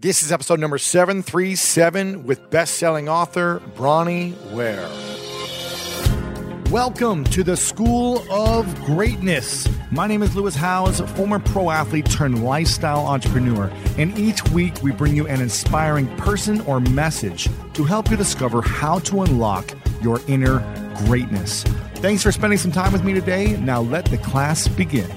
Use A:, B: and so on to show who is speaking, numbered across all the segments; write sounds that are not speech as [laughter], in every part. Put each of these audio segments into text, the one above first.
A: This is episode number 737 with best-selling author Bronnie Ware. Welcome to the School of Greatness. My name is Lewis Howes, former pro athlete turned lifestyle entrepreneur, and each week we bring you an inspiring person or message to help you discover how to unlock your inner greatness. Thanks for spending some time with me today. Now let the class begin.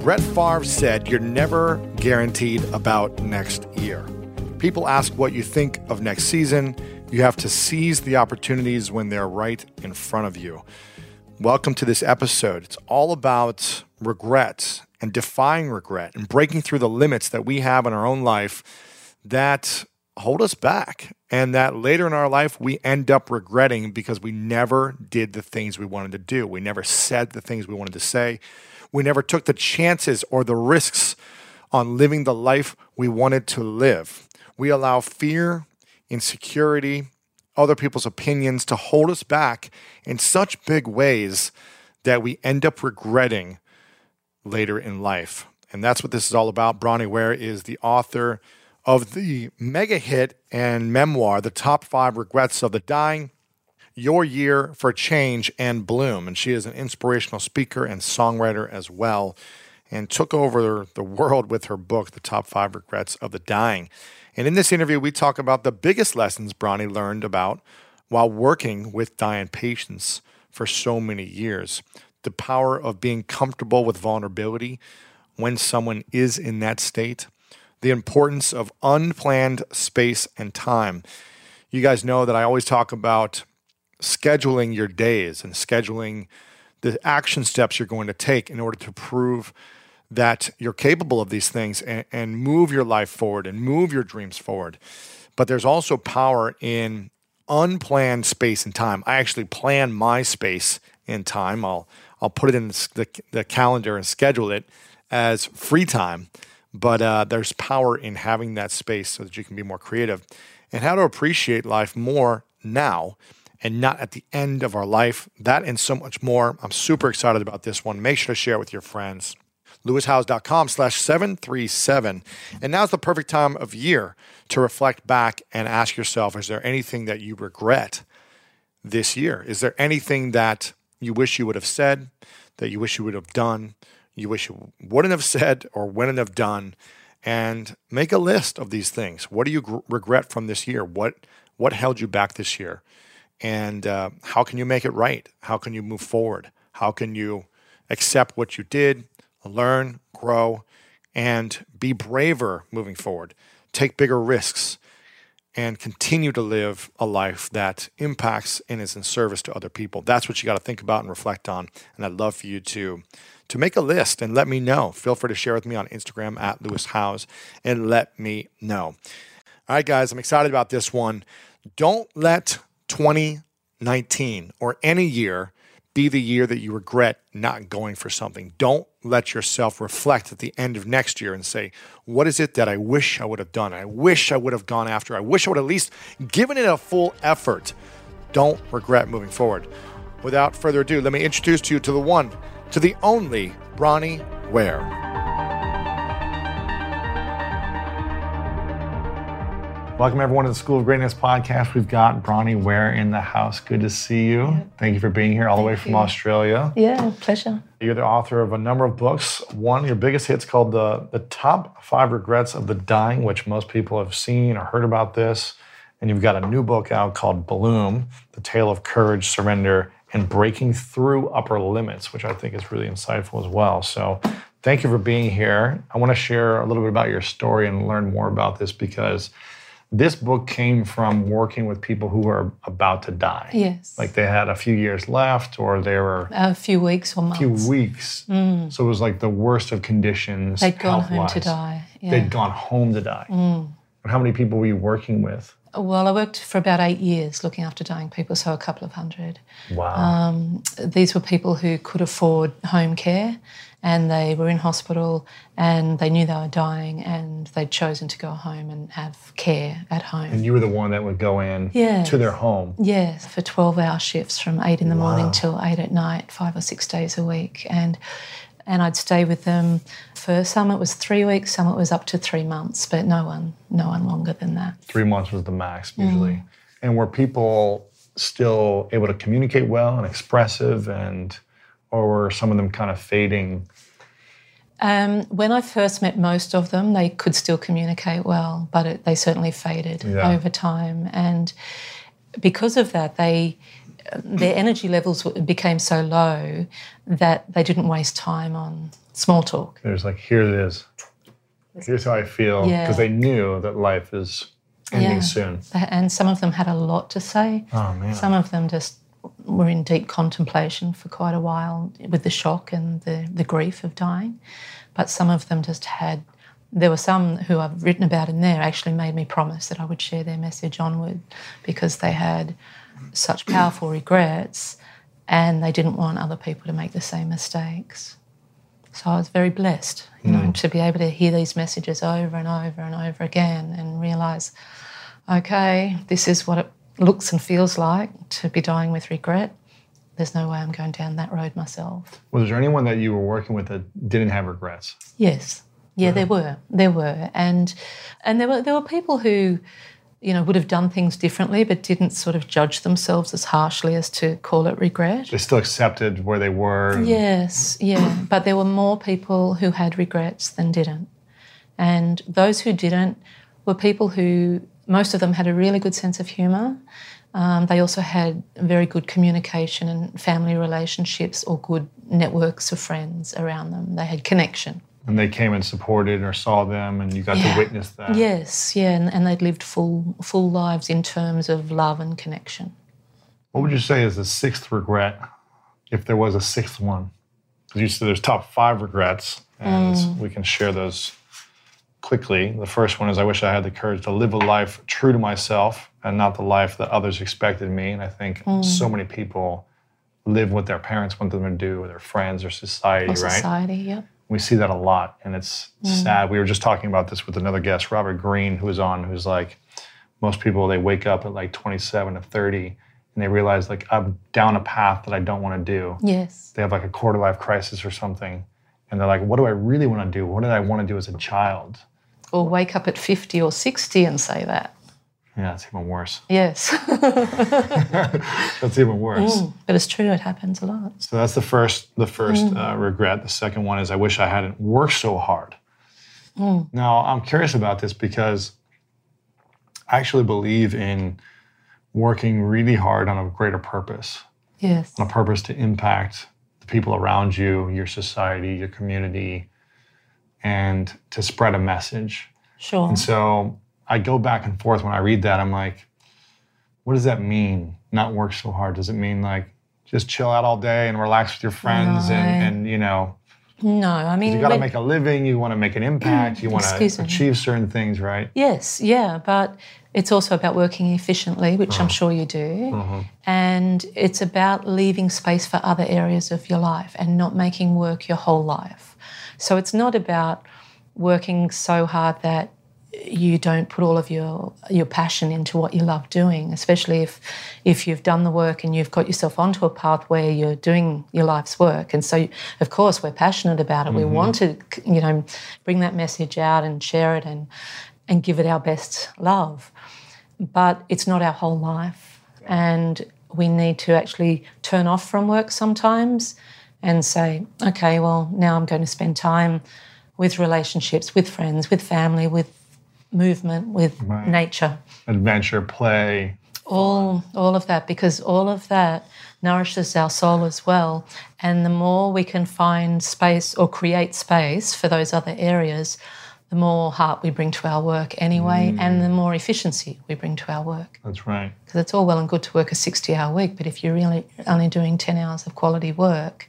A: Brett Favre said, You're never guaranteed about next year. People ask what you think of next season. You have to seize the opportunities when they're right in front of you. Welcome to this episode. It's all about regrets and defying regret and breaking through the limits that we have in our own life that hold us back and that later in our life we end up regretting because we never did the things we wanted to do. We never said the things we wanted to say. We never took the chances or the risks on living the life we wanted to live. We allow fear, insecurity, other people's opinions to hold us back in such big ways that we end up regretting later in life. And that's what this is all about. Bronnie Ware is the author of the mega hit and memoir, The Top Five Regrets of the Dying your Year for Change and Bloom. And she is an inspirational speaker and songwriter as well, and took over the world with her book, The Top Five Regrets of the Dying. And in this interview, we talk about the biggest lessons Bronnie learned about while working with dying patients for so many years. The power of being comfortable with vulnerability when someone is in that state, the importance of unplanned space and time. You guys know that I always talk about scheduling your days and scheduling the action steps you're going to take in order to prove that you're capable of these things and, and move your life forward and move your dreams forward. But there's also power in unplanned space and time. I actually plan my space and time. I'll I'll put it in the, the calendar and schedule it as free time. But uh, there's power in having that space so that you can be more creative and how to appreciate life more now and not at the end of our life. That and so much more. I'm super excited about this one. Make sure to share it with your friends. LewisHowes.com slash 737. And now's the perfect time of year to reflect back and ask yourself is there anything that you regret this year? Is there anything that you wish you would have said, that you wish you would have done, you wish you wouldn't have said or wouldn't have done? And make a list of these things. What do you gr- regret from this year? What, what held you back this year? And uh, how can you make it right? How can you move forward? How can you accept what you did, learn, grow, and be braver moving forward? Take bigger risks and continue to live a life that impacts and is in service to other people. That's what you got to think about and reflect on. And I'd love for you to to make a list and let me know. Feel free to share with me on Instagram at Lewis Howes and let me know. All right, guys, I'm excited about this one. Don't let 2019 or any year be the year that you regret not going for something. Don't let yourself reflect at the end of next year and say, What is it that I wish I would have done? I wish I would have gone after. I wish I would at least given it a full effort. Don't regret moving forward. Without further ado, let me introduce to you to the one, to the only Bronnie Ware. Welcome everyone to the School of Greatness podcast. We've got Bronnie Ware in the house. Good to see you. Yeah. Thank you for being here all the way from you. Australia.
B: Yeah, pleasure.
A: You're the author of a number of books. One, your biggest hit's called the the Top Five Regrets of the Dying, which most people have seen or heard about this. And you've got a new book out called Bloom: The Tale of Courage, Surrender, and Breaking Through Upper Limits, which I think is really insightful as well. So thank you for being here. I want to share a little bit about your story and learn more about this because this book came from working with people who were about to die.
B: Yes.
A: Like they had a few years left or they were
B: a few weeks or months.
A: A few weeks. Mm. So it was like the worst of conditions.
B: They'd gone home to die.
A: Yeah. They'd gone home to die. Mm. How many people were you working with?
B: Well, I worked for about eight years looking after dying people, so a couple of hundred.
A: Wow.
B: Um, these were people who could afford home care and they were in hospital and they knew they were dying and they'd chosen to go home and have care at home.
A: and you were the one that would go in
B: Yes.
A: to their home.
B: Yes, for 12 hour shifts from eight in the
A: Wow.
B: morning till eight at night, five or six days a week. And and I'd stay with them for some it was three weeks, some it was up to three months, but no one no one longer than that.
A: Three months was the max usually. Mm. And were people still able to communicate well and expressive and or were some of them kind of fading?
B: Um, when I first met most of them, they could still communicate well, but it, they certainly faded
A: Yeah.
B: over time. And because of that, they their energy levels became so low that they didn't waste time on small talk.
A: There's like, here it is. Here's how I feel. Because
B: Yeah.
A: they knew that life is ending
B: Yeah.
A: soon.
B: And some of them had a lot to say.
A: Oh man.
B: Some of them just were in deep contemplation for quite a while with the shock and the, the grief of dying. But some of them just had, there were some who I've written about in there actually made me promise that I would share their message onward because they had such powerful [clears throat] regrets and they didn't want other people to make the same mistakes. So I was very blessed, you know, hmm. to be able to hear these messages over and over and over again and realize okay, this is what it looks and feels like to be dying with regret. There's no way I'm going down that road myself.
A: Was there anyone that you were working with that didn't have regrets?
B: Yes. Yeah, there were. There were. And and there were there were people who, you know, would have done things differently but didn't sort of judge themselves as harshly as to call it regret.
A: They still accepted where they were. and-
B: Yes, yeah. [clears throat] But there were more people who had regrets than didn't. And those who didn't were people who, most of them had a really good sense of humour. Um, they also had very good communication and family relationships or good networks of friends around them. They had connection.
A: And they came and supported or saw them, and you got
B: Yeah.
A: to witness that.
B: Yes, yeah, and, and they'd lived full full lives in terms of love and connection.
A: What would you say is the sixth regret, if there was a sixth one? Because you said there's top five regrets, and
B: Mm.
A: we can share those quickly. The first one is I wish I had the courage to live a life true to myself and not the life that others expected me. And I think
B: Mm.
A: so many people live what their parents want them to do, or their friends, or society,
B: Or
A: right?
B: society, yep.
A: We see that a lot, and it's sad. We were just talking about this with another guest, Robert Greene, who was on, who's like, most people they wake up at like 27 to 30, and they realize like I'm down a path that I don't want to do.
B: Yes.
A: They have like a quarter life crisis or something, and they're like, what do I really want to do? What did I want to do as a child?
B: Or wake up at 50 or 60 and say that.
A: Yeah, it's even worse.
B: Yes. [laughs]
A: That's even worse.
B: Mm, but it's true, it happens a lot.
A: So that's the first the first mm. uh, regret. The second one is I wish I hadn't worked so hard. Mm. Now I'm curious about this because I actually believe in working really hard on a greater purpose,
B: Yes.
A: on a purpose to impact the people around you, your society, your community, and to spread a message.
B: Sure.
A: And so I go back and forth when I read that. I'm like, what does that mean? Not work so hard? Does it mean like just chill out all day and relax with your friends
B: No.
A: and, and you know,
B: No, I mean,
A: you got to make a living, you want to make an impact, you want to achieve certain things, right?
B: yes, yeah, but it's also about working efficiently, which
A: Uh-huh.
B: I'm sure you do. And it's about leaving space for other areas of your life and not making work your whole life. So it's not about working so hard that you don't put all of your your passion into what you love doing, especially if if you've done the work and you've got yourself onto a path where you're doing your life's work. And so, of course, we're passionate about it. We mm-hmm. want to, you know, bring that message out and share it and and give it our best love. But it's not our whole life, and we need to actually turn off from work sometimes and say, okay, well, now I'm going to spend time with relationships, with friends, with family, with movement, with
A: Right.
B: nature,
A: Adventure, play.
B: all all of that because all of that nourishes our soul as well and the more we can find space or create space for those other areas the more heart we bring to our work anyway mm. and the more efficiency we bring to our work
A: That's right.
B: because it's all well and good to work a 60 hour week but if you're really only doing 10 hours of quality work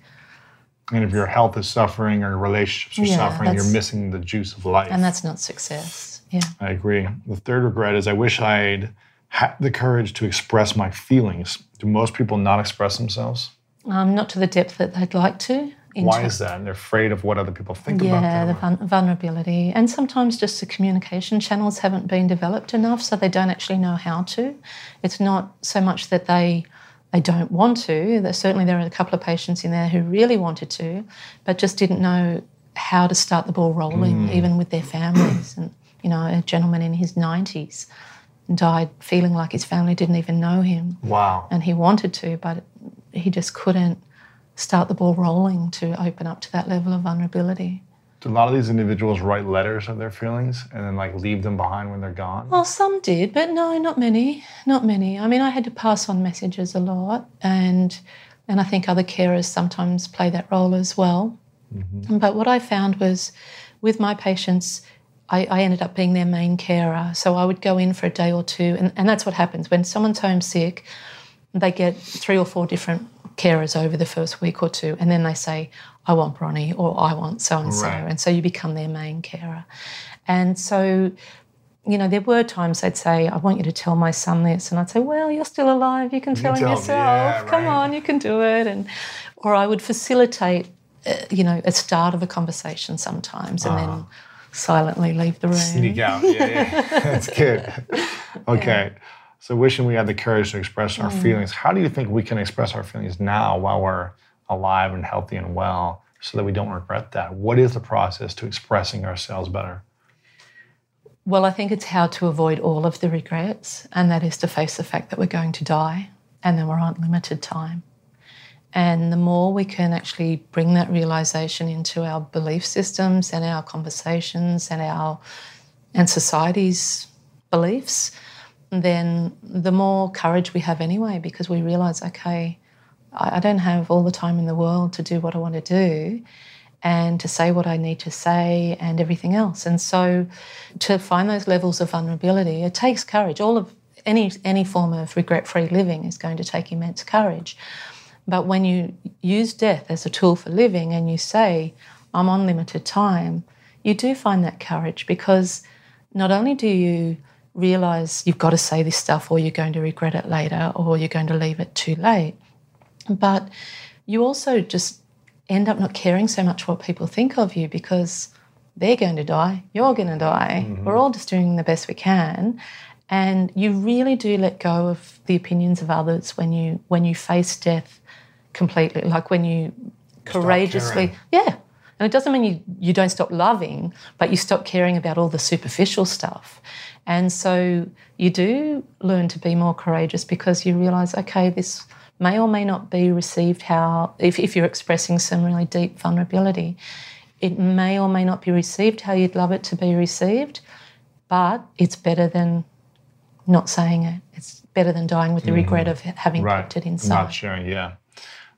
A: And if your health is suffering or your relationships are
B: Yeah,
A: suffering, you're missing the juice of life.
B: and that's not success yeah
A: I agree. The third regret is I wish I'd had the courage to express my feelings. Do most people not express themselves?
B: Um, not to the depth that they'd like to.
A: Why is that? And They're afraid of what other people think
B: yeah,
A: about them.
B: Yeah, the vul- vulnerability. And sometimes just the communication channels haven't been developed enough, so they don't actually know how to. It's not so much that they they don't want to. There, certainly, there are a couple of patients in there who really wanted to, but just didn't know how to start the ball rolling, hmm. even with their families. And you know, a gentleman in his nineties died feeling like his family didn't even know him
A: wow.
B: and he wanted to, but he just couldn't start the ball rolling to open up to that level of vulnerability.
A: Do a lot of these individuals write letters of their feelings and then like leave them behind when they're gone?
B: Well, some did, but no, not many. Not many. I mean, I had to pass on messages a lot, and and I think other carers sometimes play that role as well. Mm-hmm. But what I found was, with my patients, I, I ended up being their main carer. So I would go in for a day or two, and, and that's what happens when someone's home sick. They get three or four different carers over the first week or two, and then they say, "I want Bronnie or "I want so and so,"
A: Right.
B: and so you become their main carer. And so you know, there were times they'd say, I want you to tell my son this. And I'd say, Well, you're still alive. You can tell him
A: tell him,
B: yourself.
A: yeah,
B: Come
A: right.
B: on, you can do it. And or I would facilitate, uh, you know, a start of a conversation sometimes and then silently leave the room.
A: Ah. Sneak out. Yeah, yeah. [laughs] That's good. Okay. So wishing we had the courage to express our
B: Mm.
A: feelings. How do you think we can express our feelings now while we're alive and healthy and well so that we don't regret that? What is the process to expressing ourselves better?
B: Well, I think it's how to avoid all of the regrets, and that is to face the fact that we're going to die and that we're on limited time. And the more we can actually bring that realization into our belief systems and our conversations and our and society's beliefs, then the more courage we have anyway, because we realize, okay, I don't have all the time in the world to do what I want to do and to say what I need to say and everything else. And so to find those levels of vulnerability, it takes courage. All of any any form of regret-free living is going to take immense courage. But when you use death as a tool for living and you say, I'm on limited time, you do find that courage because not only do you realize you've got to say this stuff or you're going to regret it later or you're going to leave it too late, but you also just end up not caring so much what people think of you because they're going to die, you're going to die. Mm-hmm. We're all just doing the best we can. And you really do let go of the opinions of others when you when you face death completely. Like when you courageously,
A: caring.
B: yeah. And it doesn't mean you, you don't stop loving, but you stop caring about all the superficial stuff. And so you do learn to be more courageous because you realize, okay, this may or may not be received how, if, if you're expressing some really deep vulnerability, it may or may not be received how you'd love it to be received, but it's better than not saying it. It's better than dying with the mm-hmm. regret of having
A: Right.
B: kept it
A: Not
B: inside.
A: sharing, yeah.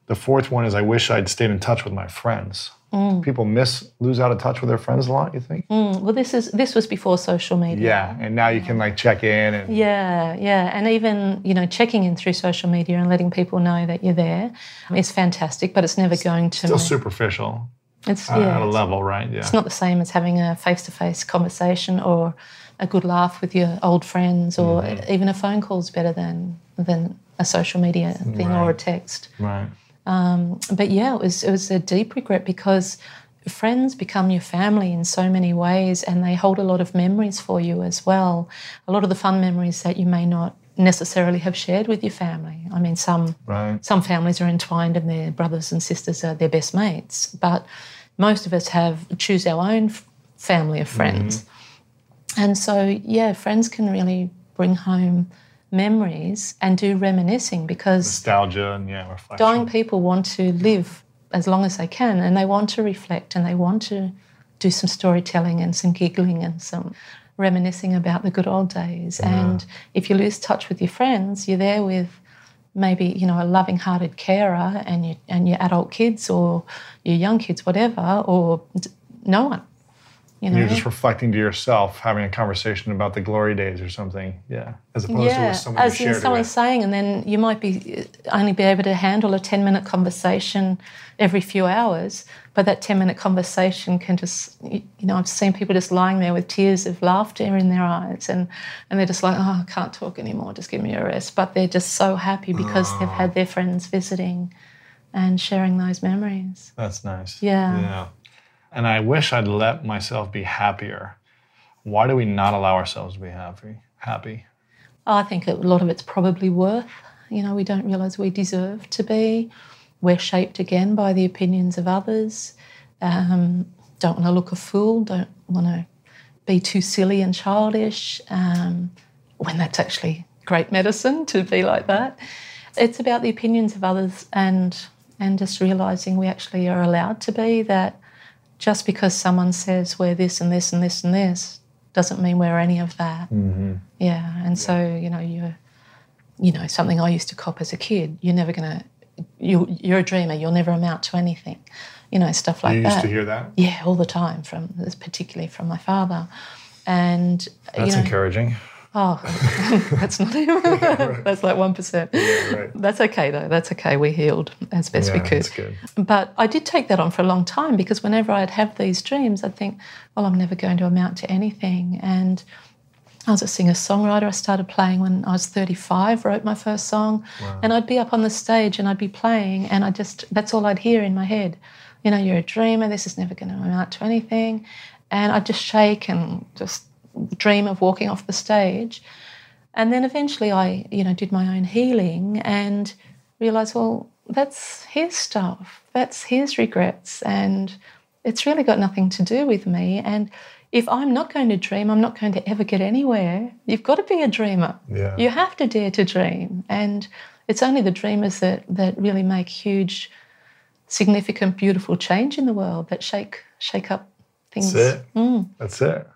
A: The fourth one is I wish I'd stayed in touch with my friends.
B: Mm.
A: People miss lose out of touch with their friends a lot, you think?
B: Well, this is this was before social media.
A: Yeah. And now you can like check in and
B: Yeah, yeah, and even you know checking in through social media and letting people know that you're there is fantastic, but it's never going to.
A: still
B: make-
A: superficial
B: it's
A: uh,
B: yeah,
A: at a level, right? Yeah.
B: It's not the same as having a face-to-face conversation or a good laugh with your old friends, or
A: Mm-hmm.
B: even a phone call's better than than a social media thing or a text.
A: right.
B: Um, but yeah, it was it was a deep regret because friends become your family in so many ways, and they hold a lot of memories for you as well. A lot of the fun memories that you may not necessarily have shared with your family. I mean, some
A: Right.
B: some families are entwined and their brothers and sisters are their best mates, but most of us have choose our own family of mm-hmm. friends. And so, yeah, friends can really bring home memories and do reminiscing because
A: Nostalgia and yeah, reflection.
B: dying people want to live as long as they can and they want to reflect and they want to do some storytelling and some giggling and some reminiscing about the good old days. And if you lose touch with your friends, you're there with maybe, you know, a loving hearted carer and you and your adult kids or your young kids, whatever, or no one. You know,
A: You're just reflecting to yourself, having a conversation about the glory days or something. Yeah. As opposed to
B: yeah,
A: with someone
B: as
A: you
B: in
A: shared it
B: someone
A: with.
B: saying, and then you might be uh, only be able to handle a ten minute conversation every few hours, but that ten minute conversation can just, you know, I've seen people just lying there with tears of laughter in their eyes, and and they're just like, oh, I can't talk anymore, just give me a rest. But they're just so happy because they've
A: Ah.
B: had their friends visiting, and sharing those memories.
A: That's nice.
B: Yeah.
A: Yeah. And I wish I'd let myself be happier. Why do we not allow ourselves to be happy? Happy.
B: I think a lot of it's probably worth. You know, we don't realise we deserve to be. We're shaped again by the opinions of others. Um, don't want to look a fool. Don't want to be too silly and childish. Um, when that's actually great medicine to be like that. It's about the opinions of others and and just realising we actually are allowed to be that. Just because someone says we're this and this and this and this doesn't mean we're any of that. Mm-hmm. Yeah, and so you know you're, you know, something I used to cop as a kid. You're never gonna, you you're a dreamer. You'll never amount to anything. You know, stuff like that.
A: you used to hear that?
B: Yeah, all the time from, particularly from my father, and
A: That's
B: you know,
A: encouraging.
B: Oh, [laughs] that's not even. that's like one Yeah, percent.
A: right.
B: That's okay though. That's okay. We healed as best
A: Yeah,
B: we could.
A: that's good.
B: But I did take that on for a long time because whenever I'd have these dreams, I'd think, well, I'm never going to amount to anything. And I was a singer songwriter. I started playing when I was 35, wrote my first song. And I'd be up on the stage and I'd be playing, and I just, that's all I'd hear in my head. You know, you're a dreamer, this is never going to amount to anything. And I'd just shake and just dream of walking off the stage. And then eventually I, you know, did my own healing and realized, well, that's his stuff. That's his regrets. And it's really got nothing to do with me. And if I'm not going to dream, I'm not going to ever get anywhere. You've got to be a dreamer.
A: Yeah.
B: You have to dare to dream. And it's only the dreamers that, that really make huge, significant, beautiful change in the world that shake shake up things.
A: That's it. Mm. That's it.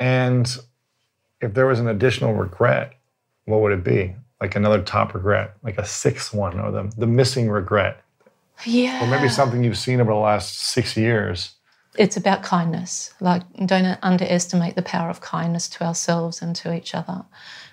A: And if there was an additional regret, what would it be? Like another top regret, like a sixth one, or the, the missing regret,
B: Yeah.
A: or maybe something you've seen over the last six years.
B: it's about kindness. Like, don't underestimate the power of kindness to ourselves and to each other,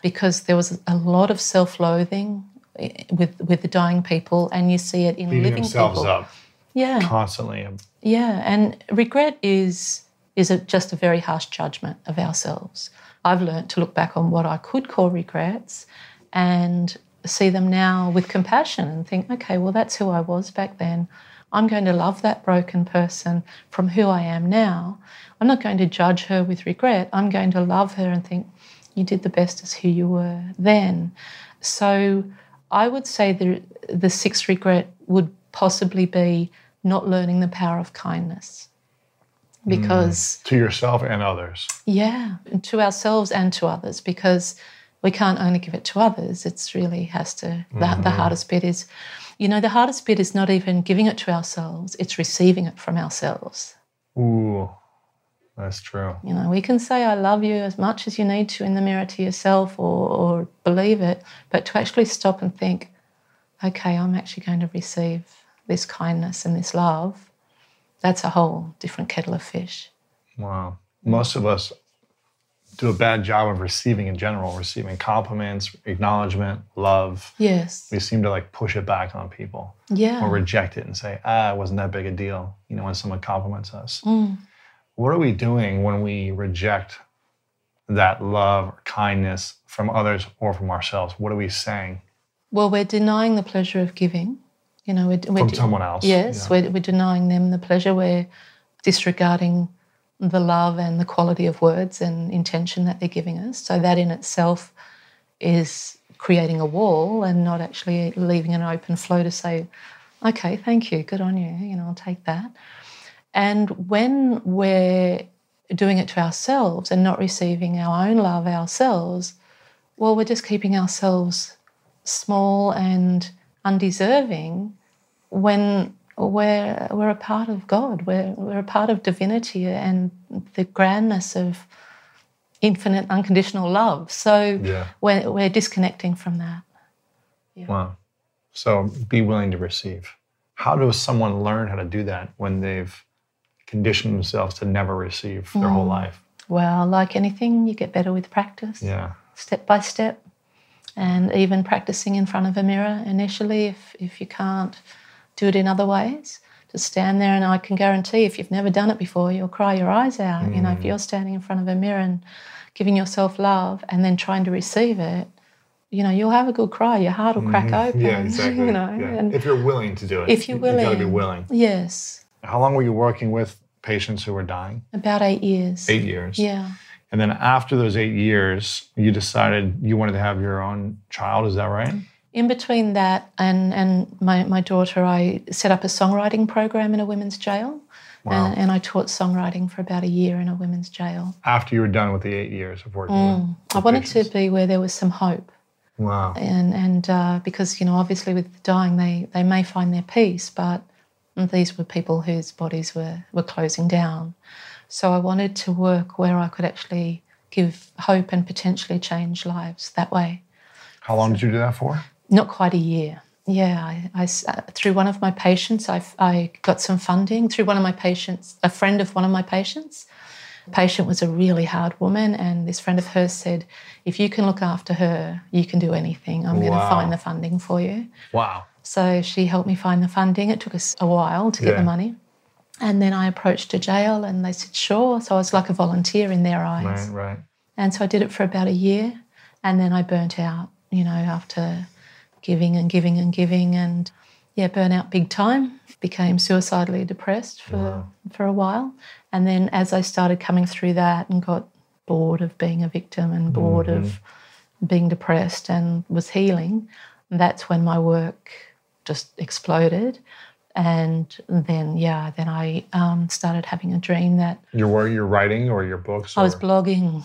B: because there was a lot of self-loathing eh, with with the dying people, and you see it in
A: Beating
B: living
A: themselves
B: people.
A: up
B: Yeah,
A: constantly.
B: yeah, and regret is is a, just a very harsh judgment of ourselves. I've learned to look back on what I could call regrets and see them now with compassion and think, okay, well, that's who I was back then. I'm going to love that broken person from who I am now. I'm not going to judge her with regret. I'm going to love her and think, you did the best as who you were then. So I would say the, the sixth regret would possibly be not learning the power of kindness. Mm. Because
A: to yourself and others.
B: yeah, and to ourselves and to others because we can't only give it to others. It's really has to, the, the mm-hmm. hardest bit is, you know, the hardest bit is not even giving it to ourselves, it's receiving it from ourselves.
A: Ooh, that's true.
B: You know, we can say, I love you as much as you need to in the mirror to yourself or, or believe it, but to actually stop and think, okay, I'm actually going to receive this kindness and this love, that's a whole different kettle of fish.
A: Wow. Most of us do a bad job of receiving in general, receiving compliments, acknowledgement, love.
B: Yes.
A: We seem to like push it back on people
B: Yeah.
A: or reject it and say, ah, it wasn't that big a deal, you know, when someone compliments us. What are we doing when we reject that love or kindness from others or from ourselves? What are we saying?
B: Well, we're denying the pleasure of giving. You know, we're, we're
A: From someone else,
B: Yes,
A: yeah.
B: we're, we're denying them the pleasure. We're disregarding the love and the quality of words and intention that they're giving us. So that in itself is creating a wall and not actually leaving an open flow to say, okay, thank you, good on you. You know, I'll take that. And when we're doing it to ourselves and not receiving our own love ourselves, well, we're just keeping ourselves small and undeserving when we're, we're a part of God, we're, we're a part of divinity and the grandness of infinite unconditional love. So
A: Yeah.
B: we're, we're disconnecting from that.
A: Wow. So be willing to receive. How does someone learn how to do that when they've conditioned themselves to never receive their whole mm. life?
B: Well, like anything, you get better with practice,
A: Yeah.
B: step by step, and even practicing in front of a mirror initially if, if you can't do it in other ways. Just stand there, and I can guarantee if you've never done it before, you'll cry your eyes out. You know, if mm. you're standing in front of a mirror and giving yourself love and then trying to receive it, you know, you'll have a good cry. Your heart will crack mm-hmm. [laughs] open.
A: Yeah, [laughs] exactly.
B: You know,
A: Yeah.
B: and
A: if you're willing to do it,
B: if you're
A: you- you gotta be
B: willing.
A: willing.
B: yes,
A: How long were you working with patients who were dying?
B: about eight years.
A: Eight years.
B: Yeah.
A: And then after those eight years, you decided you wanted to have your own child. Is that right?
B: In between that and, and my, my daughter, I set up a songwriting program in a women's jail.
A: Wow.
B: And, and I taught songwriting for about a year in a women's jail.
A: After you were done with the eight years of working
B: Mm.
A: with,
B: I wanted
A: patients.
B: to be where there was some hope.
A: Wow.
B: And, and uh, because, you know, obviously with dying, they, they may find their peace, but these were people whose bodies were, were closing down. So I wanted to work where I could actually give hope and potentially change lives that way.
A: How long did you do that for?
B: Not quite a year. Yeah, I, I uh, through one of my patients, I, I got some funding through one of my patients, a friend of one of my patients. The patient was a really hard woman, and this friend of hers said, "If you can look after her, you can do anything. I'm going to find the funding for you."
A: Wow.
B: So she helped me find the funding. It took us a while to get the money, and then I approached a jail, and they said, "Sure." So I was like a volunteer in their eyes.
A: Right, right.
B: And so I did it for about a year and then I burnt out, you know, after giving and giving and giving and yeah, burnt out big time. Became suicidally depressed for for a while. And then as I started coming through that and got bored of being a victim and bored of being depressed and was healing, that's when my work just exploded. And then, yeah, then I um, started having a dream that
A: Your work, your writing, or your books?
B: I was blogging.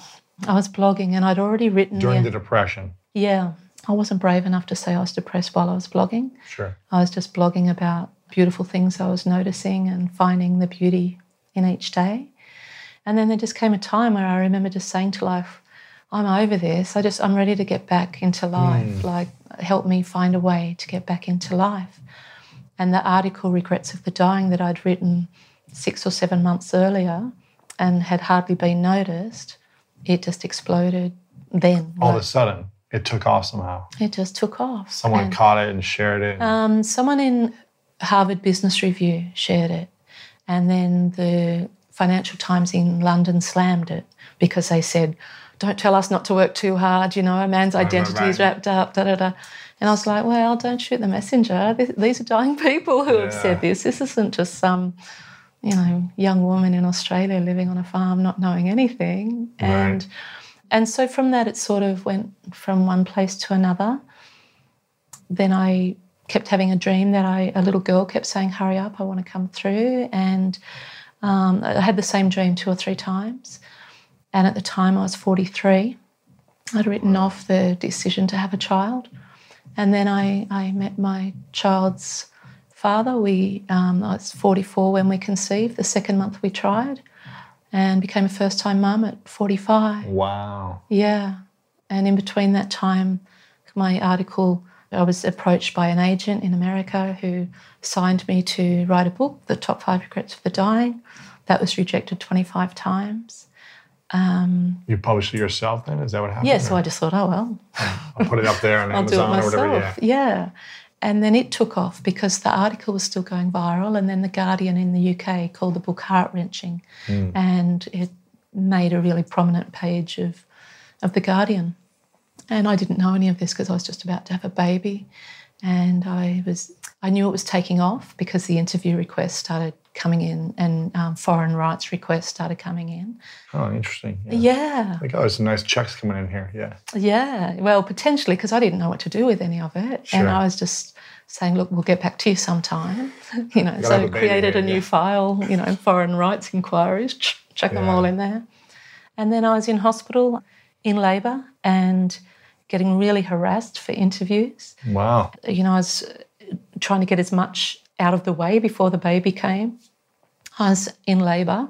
B: I was blogging, and I'd already written.
A: during
B: the,
A: the depression.
B: yeah, I wasn't brave enough to say I was depressed while I was blogging.
A: Sure.
B: I was just blogging about beautiful things I was noticing and finding the beauty in each day. And then there just came a time where I remember just saying to life, "I'm over this. I just I'm ready to get back into life. Hmm. Like, help me find a way to get back into life." And the article "Regrets of the Dying" that I'd written six or seven months earlier and had hardly been noticed, it just exploded then.
A: All
B: Like,
A: of a sudden, it took off somehow.
B: it just took off.
A: Someone caught it and shared it.
B: um, someone in Harvard Business Review shared it, and then the Financial Times in London slammed it because they said, "Don't tell us not to work too hard." You know, a man's
A: right,
B: identity is wrapped up. Da da da. And I was like, "Well, don't shoot the messenger. These are dying people who have said this. This isn't just some." You know, young woman in Australia living on a farm, not knowing anything, and
A: Right.
B: And so from that, it sort of went from one place to another then I kept having a dream that I a little girl kept saying, "Hurry up, I want to come through." And um, I had the same dream two or three times. And at the time, I was 43. I'd written off the decision to have a child, and then I, I met my child's father. We um, I was 44 when we conceived. The second month we tried, and became a first-time mum at 45.
A: wow.
B: Yeah. And in between that time, my article, I was approached by an agent in America who signed me to write a book, The Top Five Regrets of the Dying. That was rejected 25 times. Um,
A: You published it yourself then? Is that what happened?
B: yeah, so
A: Or
B: I just thought, oh, well,
A: I'll put it up there on [laughs]
B: I'll do it
A: Amazon or
B: myself.
A: whatever. Yeah.
B: yeah. And then it took off because the article was still going viral. And then The Guardian in the UK called the book heart wrenching.
A: Hmm.
B: And it made a really prominent page of, of The Guardian. And I didn't know any of this because I was just about to have a baby. And I was, I knew it was taking off because the interview requests started coming in and um, foreign rights requests started coming in.
A: Oh, interesting. Yeah.
B: Yeah.
A: Like, oh, there's some nice checks coming in here. Yeah.
B: Yeah, well, potentially because I didn't know what to do with any of it,
A: Sure.
B: and I was just saying, "Look, we'll get back to you sometime." [laughs] you know,
A: have
B: so created
A: here,
B: a new
A: yeah.
B: file. You know, foreign rights inquiries, ch- chuck them all in there, and then I was in hospital in labour and getting really harassed for interviews.
A: Wow.
B: You know, I was trying to get as much out of the way before the baby came. I was in labour,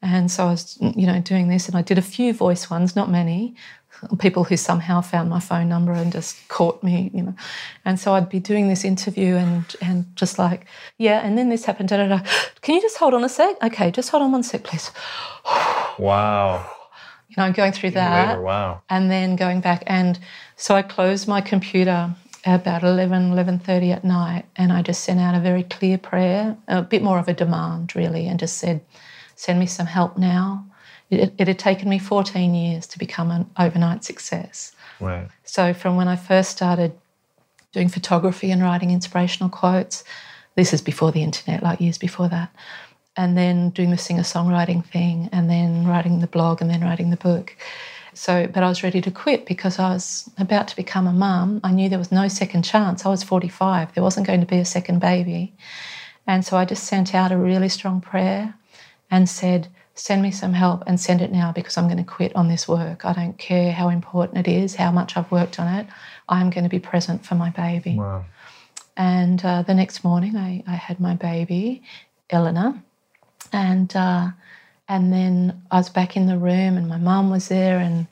B: and so I was, you know, doing this, and I did a few voice ones, not many. people who somehow found my phone number and just caught me, you know. And so I'd be doing this interview and and just like, yeah, and then this happened. Da, da, da. Can you just hold on a sec? Okay, just hold on one sec, please.
C: Wow.
B: You know, I'm going through that.
C: Later, wow.
B: And then going back. And so I closed my computer about 11, 11.30 at night and I just sent out a very clear prayer, a bit more of a demand really, and just said, send me some help now. It, it had taken me 14 years to become an overnight success.
C: Right.
B: So from when I first started doing photography and writing inspirational quotes, this is before the internet, like years before that, and then doing the singer-songwriting thing, and then writing the blog, and then writing the book. So, but I was ready to quit because I was about to become a mum. I knew there was no second chance. I was 45. There wasn't going to be a second baby. And so I just sent out a really strong prayer and said, send me some help and send it now because I'm going to quit on this work. I don't care how important it is, how much I've worked on it. I'm going to be present for my baby.
C: Wow.
B: And uh, the next morning, I, I, had my baby, Eleanor, and uh, and then I was back in the room, and my mum was there, and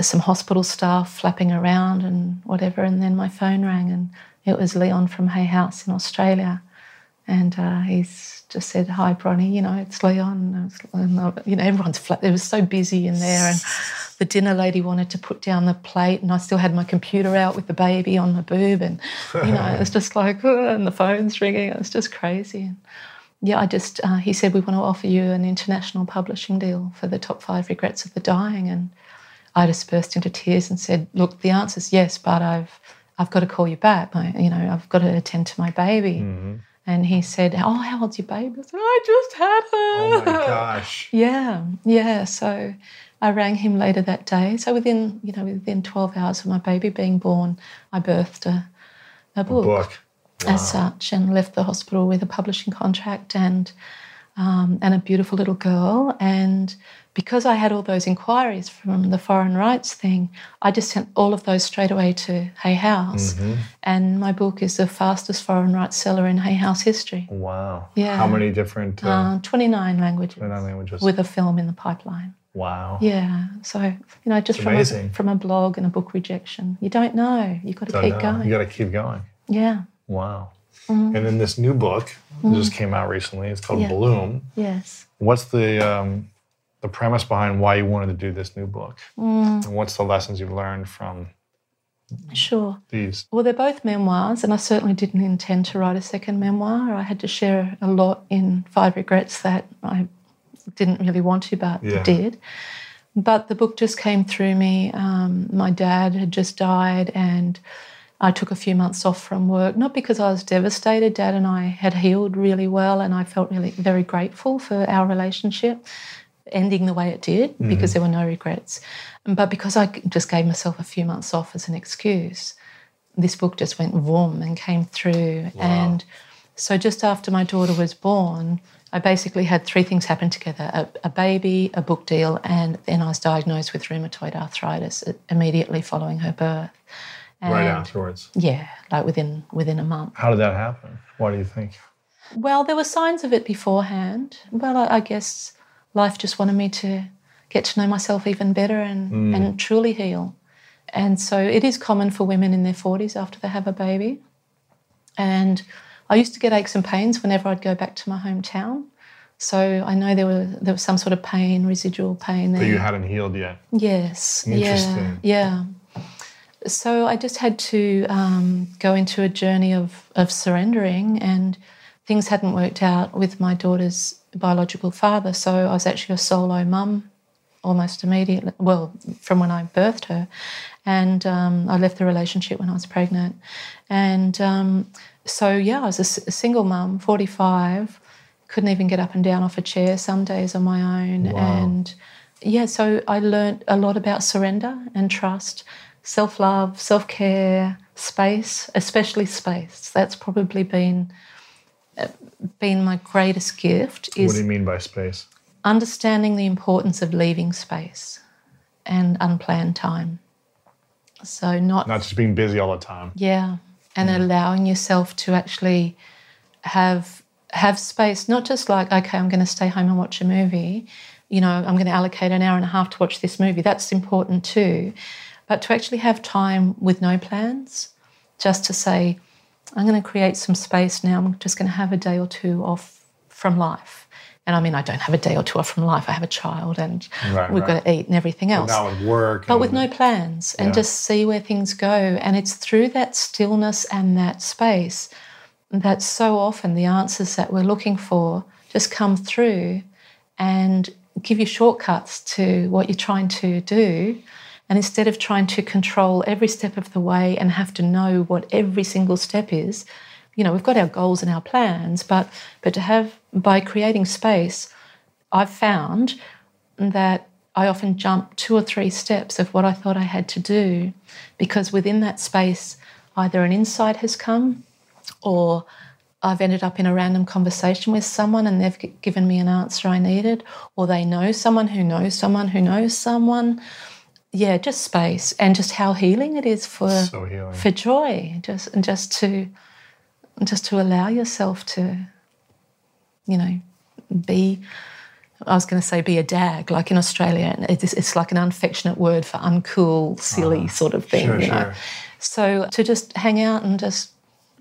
B: some hospital staff flapping around and whatever. And then my phone rang, and it was Leon from Hay House in Australia, and uh, just said, "Hi, Bronnie. You know, it's Leon." And, you know, everyone's flat. It was so busy in there, and the dinner lady wanted to put down the plate, and I still had my computer out with the baby on my boob, and you know, it was just like, oh, and the phone's ringing. It was just crazy. And, yeah, I just, uh, he said, we want to offer you an international publishing deal for the top five regrets of the dying. And I just burst into tears and said, look, the answer is yes, but I've, I've got to call you back. You know, I've got to attend to my baby.
C: Mm-hmm.
B: And he said, oh, how old's your baby? I said, I just had her.
C: Oh my [laughs] gosh.
B: yeah, yeah. So I rang him later that day. So within, you know, within 12 hours of my baby being born, I birthed a, a book.
C: A book
B: wow. as such and left the hospital with a publishing contract and um, and a beautiful little girl. And because I had all those inquiries from the foreign rights thing, I just sent all of those straight away to Hay House. Mm-hmm. And my book is the fastest foreign rights seller in Hay House history.
C: Wow.
B: Yeah.
C: How many different?
B: Uh, uh, 29 languages.
C: 29 languages.
B: With a film in the pipeline.
C: Wow.
B: Yeah. So, you know, just from a, from a blog and a book rejection, you don't know. You've got to don't keep
C: know.
B: going.
C: You've got to keep going.
B: Yeah.
C: Wow. Mm-hmm. And then this new book mm-hmm. just came out recently. It's called
B: yeah.
C: Bloom.
B: Yes.
C: What's the um, the premise behind why you wanted to do this new book? Mm. And what's the lessons you've learned from
B: Sure.
C: These.
B: Well, they're both memoirs, and I certainly didn't intend to write a second memoir. I had to share a lot in Five Regrets that I didn't really want to, but yeah. did. But the book just came through me. Um, my dad had just died, and I took a few months off from work, not because I was devastated. Dad and I had healed really well, and I felt really very grateful for our relationship ending the way it did mm-hmm. because there were no regrets, but because I just gave myself a few months off as an excuse. This book just went warm and came through. Wow. And so, just after my daughter was born, I basically had three things happen together a, a, baby, a book deal, and then I was diagnosed with rheumatoid arthritis immediately following her birth.
C: And right afterwards.
B: Yeah, like within within a month.
C: How did that happen? What do you think?
B: Well, there were signs of it beforehand. Well, I, I guess life just wanted me to get to know myself even better and, mm. and truly heal. And so it is common for women in their 40s after they have a baby. And I used to get aches and pains whenever I'd go back to my hometown. So I know there were there was some sort of pain, residual pain there.
C: But you hadn't healed yet.
B: Yes.
C: Interesting.
B: Yeah. Yeah so I just had to um, go into a journey of, of surrendering, and things hadn't worked out with my daughter's biological father. So I was actually a solo mum almost immediately, well, from when I birthed her. And um, I left the relationship when I was pregnant. And um, so, yeah, I was a, a single mum, 45, couldn't even get up and down off a chair some days on my own.
C: Wow.
B: And yeah, so I learned a lot about surrender and trust self love, self care, space, especially space. That's probably been uh, been my greatest gift.
C: Is what do you mean by space?
B: Understanding the importance of leaving space and unplanned time. So not
C: not just being busy all the time.
B: Yeah, and mm. allowing yourself to actually have have space. Not just like okay, I'm going to stay home and watch a movie you know, I'm going to allocate an hour and a half to watch this movie. That's important too. But to actually have time with no plans, just to say, I'm going to create some space now. I'm just going to have a day or two off from life. And I mean, I don't have a day or two off from life. I have a child and
C: Right,
B: we've
C: right.
B: got to eat and everything else.
C: Now with work.
B: But with no plans and
C: Yeah.
B: just see where things go. And it's through that stillness and that space that so often the answers that we're looking for just come through and give you shortcuts to what you're trying to do. And instead of trying to control every step of the way and have to know what every single step is, you know, we've got our goals and our plans, but but to have by creating space, I've found that I often jump two or three steps of what I thought I had to do because within that space, either an insight has come or I've ended up in a random conversation with someone and they've given me an answer I needed, or they know someone who knows someone who knows someone. Yeah, just space and just how healing it is for
C: So
B: for joy, just and just to just to allow yourself to, you know, be. I was going to say be a dag, like in Australia, and it's, it's like an unaffectionate word for uncool, silly ah, sort of thing,
C: Sure,
B: you know.
C: sure.
B: So to just hang out and just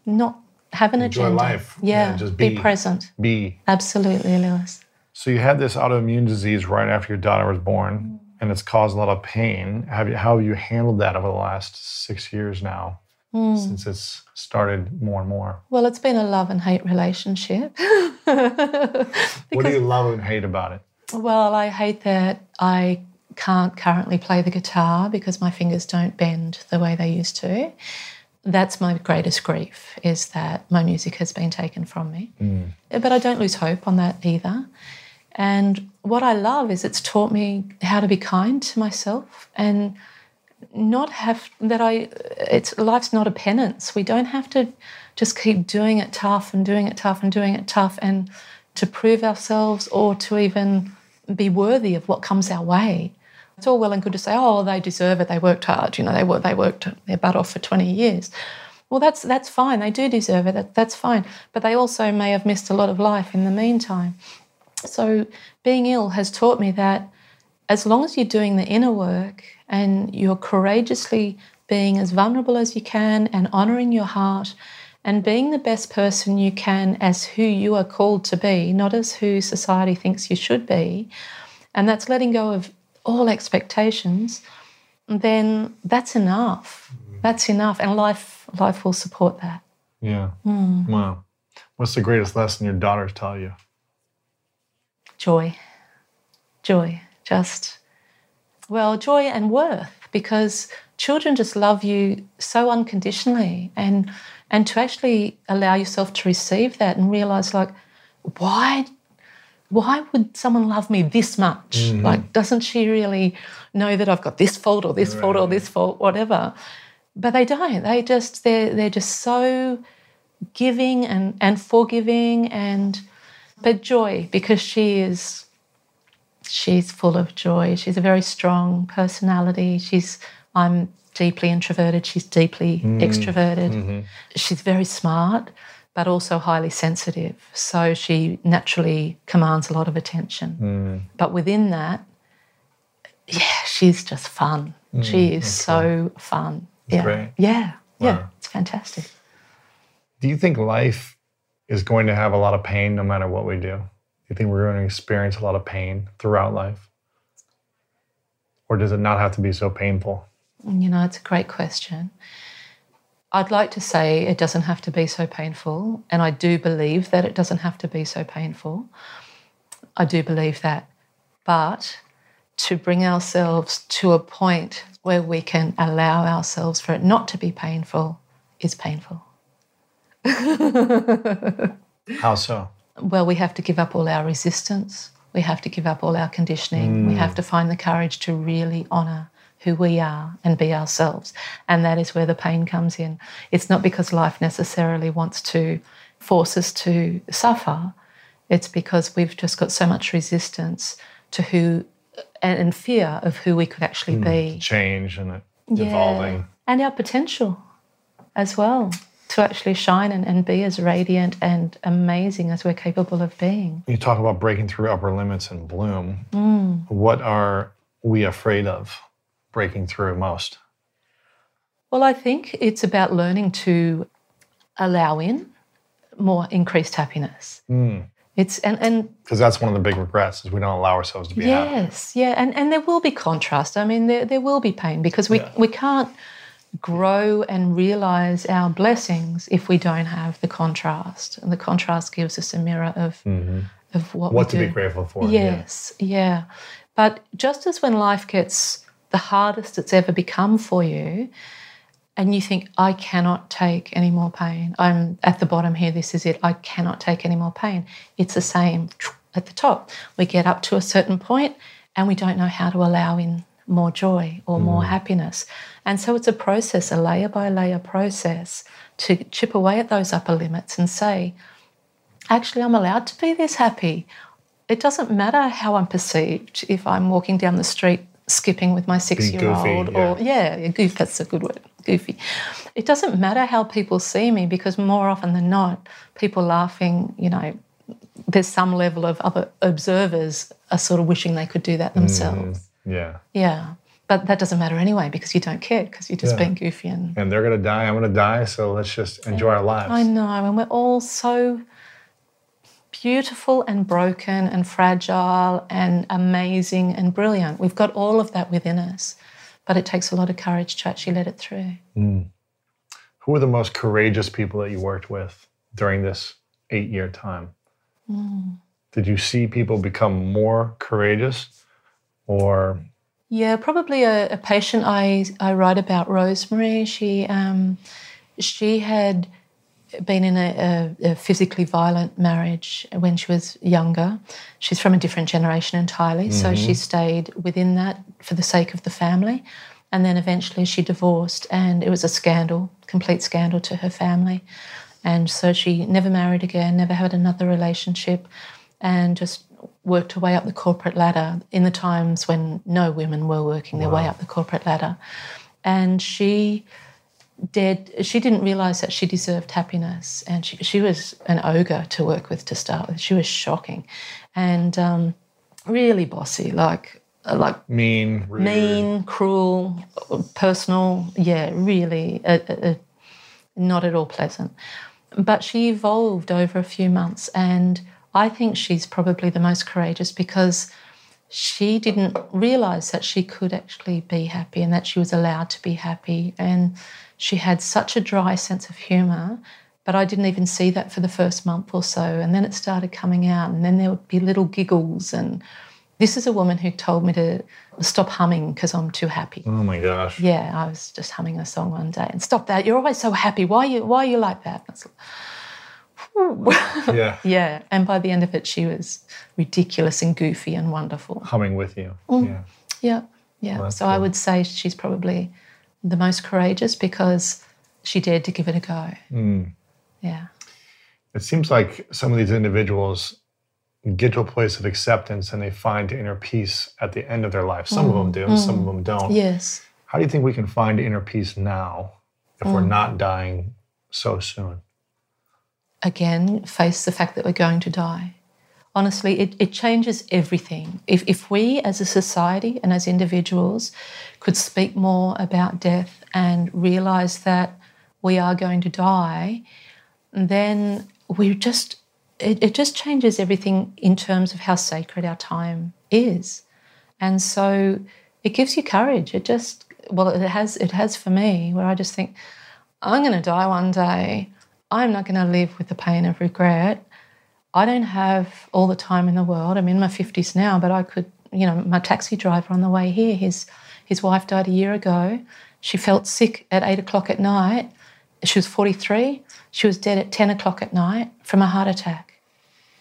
B: not have an
C: Enjoy
B: agenda,
C: life.
B: yeah,
C: Yeah, just
B: be.
C: be.
B: present,
C: Be.
B: absolutely, Lewis.
C: So you had this autoimmune disease right after your daughter was born, mm. And it's caused a lot of pain. Have you, how have you handled that over the last six years now,
B: Hmm.
C: since it's started more and more?
B: Well, it's been a love and hate relationship. [laughs]
C: what do you love and hate about it?
B: Well, I hate that I can't currently play the guitar because my fingers don't bend the way they used to. That's my greatest grief is that my music has been taken from me. But I don't lose hope on that either. And what I love is it's taught me how to be kind to myself and not have that I it's life's not a penance. We don't have to just keep doing it tough and doing it tough and doing it tough and to prove ourselves or to even be worthy of what comes our way. It's all well and good to say, oh, they deserve it. They worked hard. You know, they they worked their butt off for 20 years. Well, that's that's fine. They do deserve it. That, that's fine. But they also may have missed a lot of life in the meantime. So being ill has taught me that as long as you're doing the inner work and you're courageously being as vulnerable as you can and honoring your heart and being the best person you can as who you are called to be, not as who society thinks you should be, and that's letting go of all expectations, then that's enough. That's enough. And life life will support that.
C: Yeah.
B: Hmm.
C: Wow. What's the greatest lesson your daughters tell you?
B: Joy. Joy. Just, well, joy and worth because children just love you so unconditionally. And, and to actually allow yourself to receive that and realize, like, why? Why would someone love me this much? Mm-hmm. Like, doesn't she really know that I've got this fault or this fault or this fault, whatever? But they don't. They just they're they're just so giving and and forgiving and but joy because she is she's full of joy. She's a very strong personality. She's i'm deeply introverted. She's deeply mm. extroverted. Mm-hmm. She's very smart but also highly sensitive. So she naturally commands a lot of attention. Mm. But within that yeah she's just fun. Mm, she is so fun. Yeah.
C: great.
B: yeah. Yeah. It's fantastic.
C: Do you think life is going to have a lot of pain no matter what we do? Do you think we're going to experience a lot of pain throughout life? Or does it not have to be so painful?
B: You know, it's a great question. I'd like to say it doesn't have to be so painful, and I do believe that it doesn't have to be so painful. I do believe that. But to bring ourselves to a point where we can allow ourselves for it not to be painful is painful. [laughs]
C: How so?
B: Well, we have to give up all our resistance. We have to give up all our conditioning. We hmm. have to find the courage to really honour who we are and be ourselves. And that is where the pain comes in. It's not because life necessarily wants to force us to suffer, it's because we've just got so much resistance to who and fear of who we could actually hmm. be.
C: Change and it evolving.
B: And our potential as well to actually shine and, and be as radiant and amazing as we're capable of being.
C: You talk about breaking through upper limits and bloom.
B: Mm.
C: What are we afraid of breaking through most?
B: Well, I think it's about learning to allow in more increased happiness.
C: Mm.
B: It's and and
C: Because that's one of the big regrets is we don't allow ourselves to be happy.
B: yes, yeah, and and there will be contrast. I mean, there there will be pain because we
C: Yeah.
B: we can't grow and realize our blessings if we don't have the contrast, and the contrast gives us a mirror of of what
C: Mm-hmm. What
B: we
C: to
B: do.
C: be grateful for. yeah.
B: Yes, yeah. But just as when life gets the hardest it's ever become for you, and you think, I cannot take any more pain, I'm at the bottom here, this is it, I cannot take any more pain. It's the same at the top. We get up to a certain point and we don't know how to allow in more joy or more mm. happiness. And so it's a process, a layer by layer process to chip away at those upper limits and say, actually, I'm allowed to be this happy. It doesn't matter how I'm perceived if I'm walking down the street skipping with my six year old
C: goofy,
B: or, yeah, yeah, goof, that's a good word, goofy. It doesn't matter how people see me because more often than not, people laughing, you know, there's some level of other observers are sort of wishing they could do that mm. themselves.
C: Yeah.
B: Yeah. But that doesn't matter anyway because you don't care because you're just
C: Yeah.
B: being goofy and
C: And they're going to die. I'm going to die. So let's just enjoy our lives.
B: I know, and we're all so beautiful and broken and fragile and amazing and brilliant. We've got all of that within us, but it takes a lot of courage to actually let it through. Hmm.
C: Who were the most courageous people that you worked with during this eight year time? Hmm. Did you see people become more courageous or
B: Yeah, probably a, a patient I, I write about, Rosemary. She um, she had been in a, a, a physically violent marriage when she was younger. She's from a different generation entirely, so she stayed within that for the sake of the family. And then eventually she divorced, and it was a scandal, complete scandal to her family. And so she never married again, never had another relationship, and just worked her way up the corporate ladder in the times when no women were working their way up the corporate ladder. And she did she didn't realize that she deserved happiness and she, she was an ogre to work with to start with she was shocking and um, really bossy like like
C: mean? rude?
B: mean cruel personal yeah really uh, uh, uh, not at all pleasant but she evolved over a few months and i think she's probably the most courageous because she didn't realize that she could actually be happy and that she was allowed to be happy and she had such a dry sense of humor but I didn't even see that for the first month or so. And then it started coming out, and then there would be little giggles. And this is a woman who told me to stop humming because I'm too happy.
C: Oh my gosh.
B: Yeah, I was just humming a song one day and stop that. You're always so happy. Why are you why are you like that?
C: Yeah. [laughs]
B: yeah. And by the end of it she was ridiculous and goofy and wonderful.
C: Humming with you.
B: Mm.
C: Yeah.
B: Yeah. Yeah.
C: that's
B: so I would say she's probably the most courageous because she dared to give it a go.
C: Mm.
B: Yeah.
C: It seems like some of these individuals get to a place of acceptance and they find inner peace at the end of their life. Some of them do, some of them don't.
B: Yes.
C: How do you think we can find inner peace now if we're not dying so soon?
B: Again face the fact that we're going to die. Honestly, it, it changes everything. If, if we as a society and as individuals could speak more about death and realize that we are going to die, then we just, it, it just changes everything in terms of how sacred our time is. And so it gives you courage. It just, well, it has, it has for me, where I just think, I'm going to die one day. I'm not going to live with the pain of regret. I don't have all the time in the world. I'm in my 50s now, but I could, you know, my taxi driver on the way here, his, his wife died a year ago. She felt sick at eight o'clock at night. She was 43. She was dead at 10 o'clock at night from a heart attack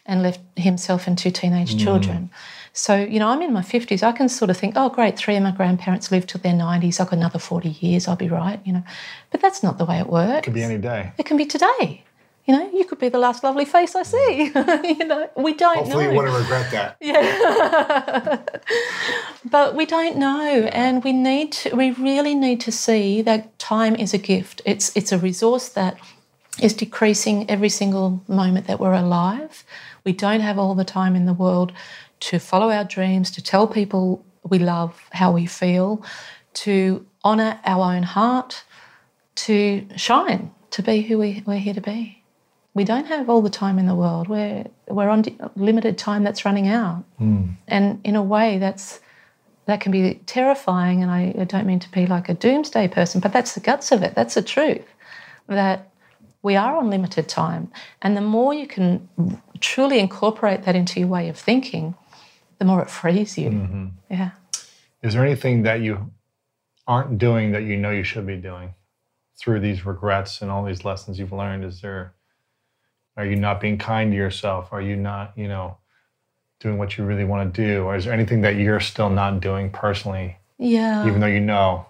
B: and left himself and two teenage mm. children. So, you know, I'm in my 50s. I can sort of think, oh, great, three of my grandparents lived till their 90s. I've got another 40 years, I'll be right, you know. But that's not the way it works.
C: It could be any day.
B: It can be today. You know, you could be the last lovely face I see. [laughs] you know, we don't
A: Hopefully,
B: know.
A: you wouldn't regret that. [laughs] Yeah.
B: but we don't know, and we need to. We really need to see that time is a gift. It's it's a resource that is decreasing every single moment that we're alive. We don't have all the time in the world to follow our dreams, to tell people we love how we feel, to honour our own heart, to shine, to be who we, we're here to be. We don't have all the time in the world. We're, we're on limited time that's running out.
A: Mm.
B: And in a way, that's that can be terrifying. And I, I don't mean to be like a doomsday person, but that's the guts of it. That's the truth. That we are on limited time. And the more you can truly incorporate that into your way of thinking, the more it frees you.
A: Mm-hmm.
B: Yeah.
A: Is there anything that you aren't doing that you know you should be doing through these regrets and all these lessons you've learned? Is there, are you not being kind to yourself? Are you not, you know, doing what you really want to do? Or is there anything that you're still not doing personally,
B: Yeah.
A: even though you know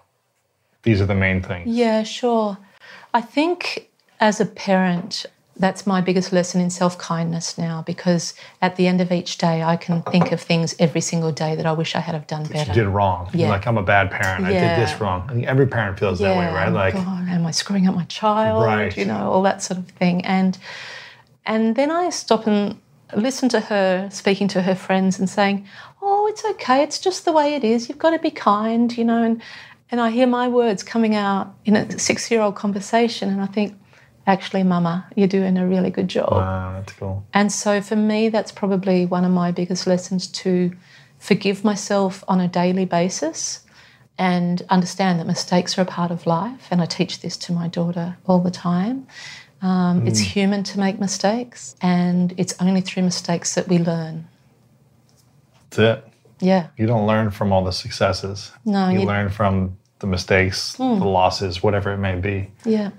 A: these are the main things?
B: Yeah, sure. I think as a parent, that's my biggest lesson in self kindness now because at the end of each day, I can think of things every single day that I wish I had have done better.
A: you did wrong.
B: Yeah.
A: Like, I'm a bad parent. I did this wrong. I think every parent feels that way, right? Like,
B: God, am I screwing up my child?
A: Right.
B: You know, all that sort of thing. And and then I stop and listen to her speaking to her friends and saying, "Oh, it's okay. It's just the way it is. You've got to be kind." You know, and and I hear my words coming out in a six-year-old conversation, and I think, actually, Mama, you're doing a really good job.
A: wow, that's cool.
B: And so for me, that's probably one of my biggest lessons to forgive myself on a daily basis and understand that mistakes are a part of life. And I teach this to my daughter all the time. Um, It's human to make mistakes, and it's only through mistakes that we learn.
A: That's it.
B: Yeah.
A: You don't learn from all the successes.
B: No,
A: you
B: you-
A: learn from the mistakes, the losses, whatever it may be.
B: Yeah.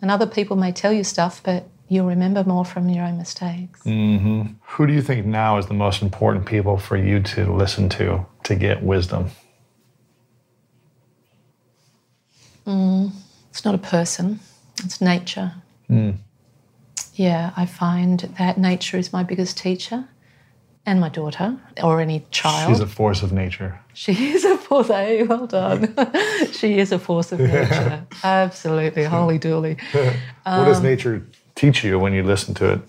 B: And other people may tell you stuff, but you'll remember more from your own mistakes. Mm-hmm.
A: Who do you think now is the most important people for you to listen to to get wisdom?
B: Mm, it's not a person, it's nature. Mm. Yeah, I find that nature is my biggest teacher and my daughter or any child.
A: She's a force of nature.
B: She is a force. Hey, well done. [laughs] she is a force of nature. [laughs] Absolutely. Holy dooly. [laughs]
A: what
B: Um,
A: does nature teach you when you listen to it?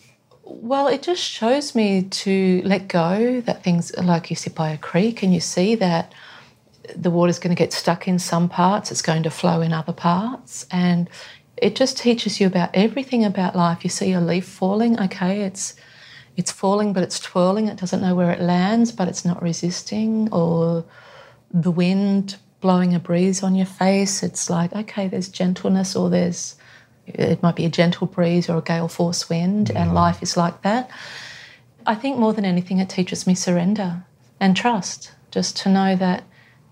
B: Well, it just shows me to let go that things like you sit by a creek and you see that the water's going to get stuck in some parts, it's going to flow in other parts. And it just teaches you about everything about life. You see a leaf falling, okay, it's it's falling but it's twirling, it doesn't know where it lands, but it's not resisting, or the wind blowing a breeze on your face, it's like, okay, there's gentleness or there's it might be a gentle breeze or a gale force wind, and mm. life is like that. I think more than anything, it teaches me surrender and trust, just to know that